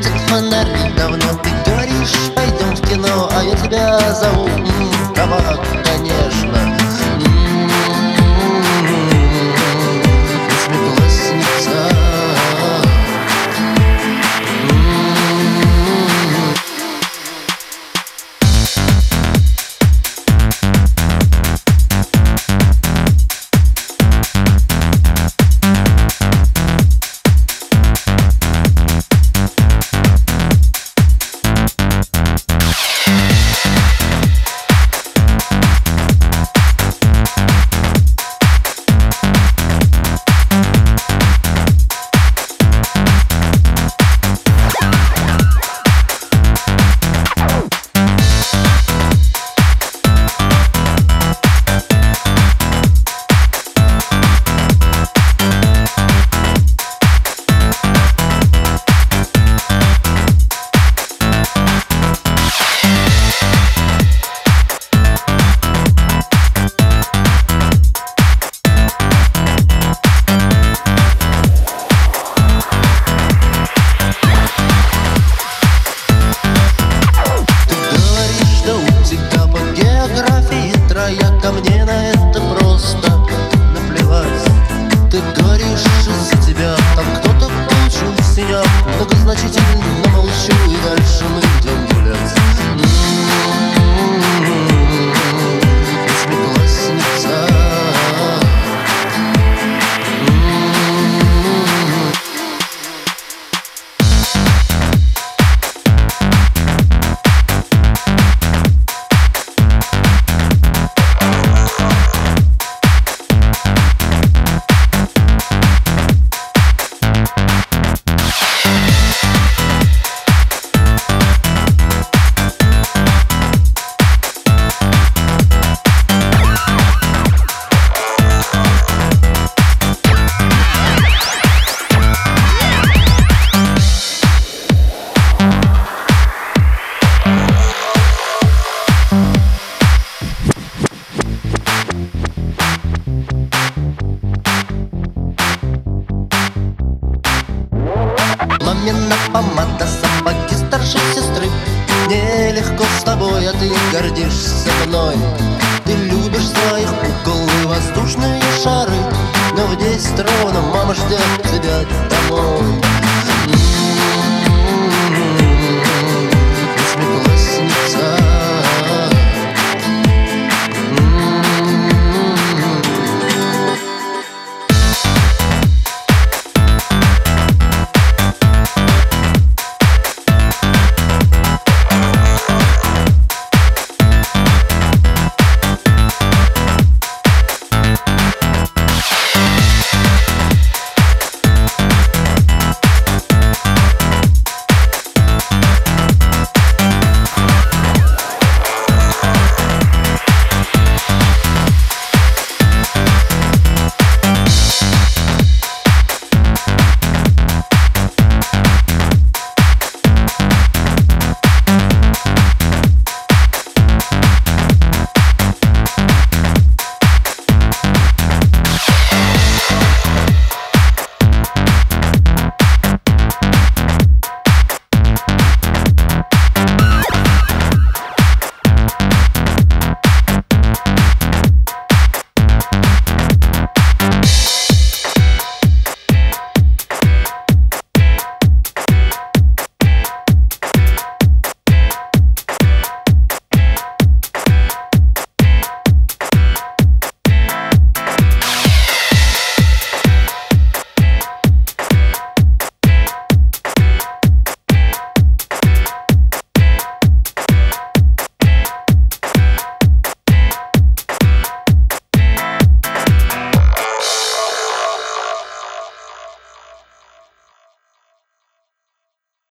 Светят фонари, давно ты говоришь Пойдем в кино, а я тебя зову М -м, Кабак, конечно Мамина а ты гордишься мной? Ты любишь своих кукол и воздушные шары Но в десять ровно мама ждет тебя домой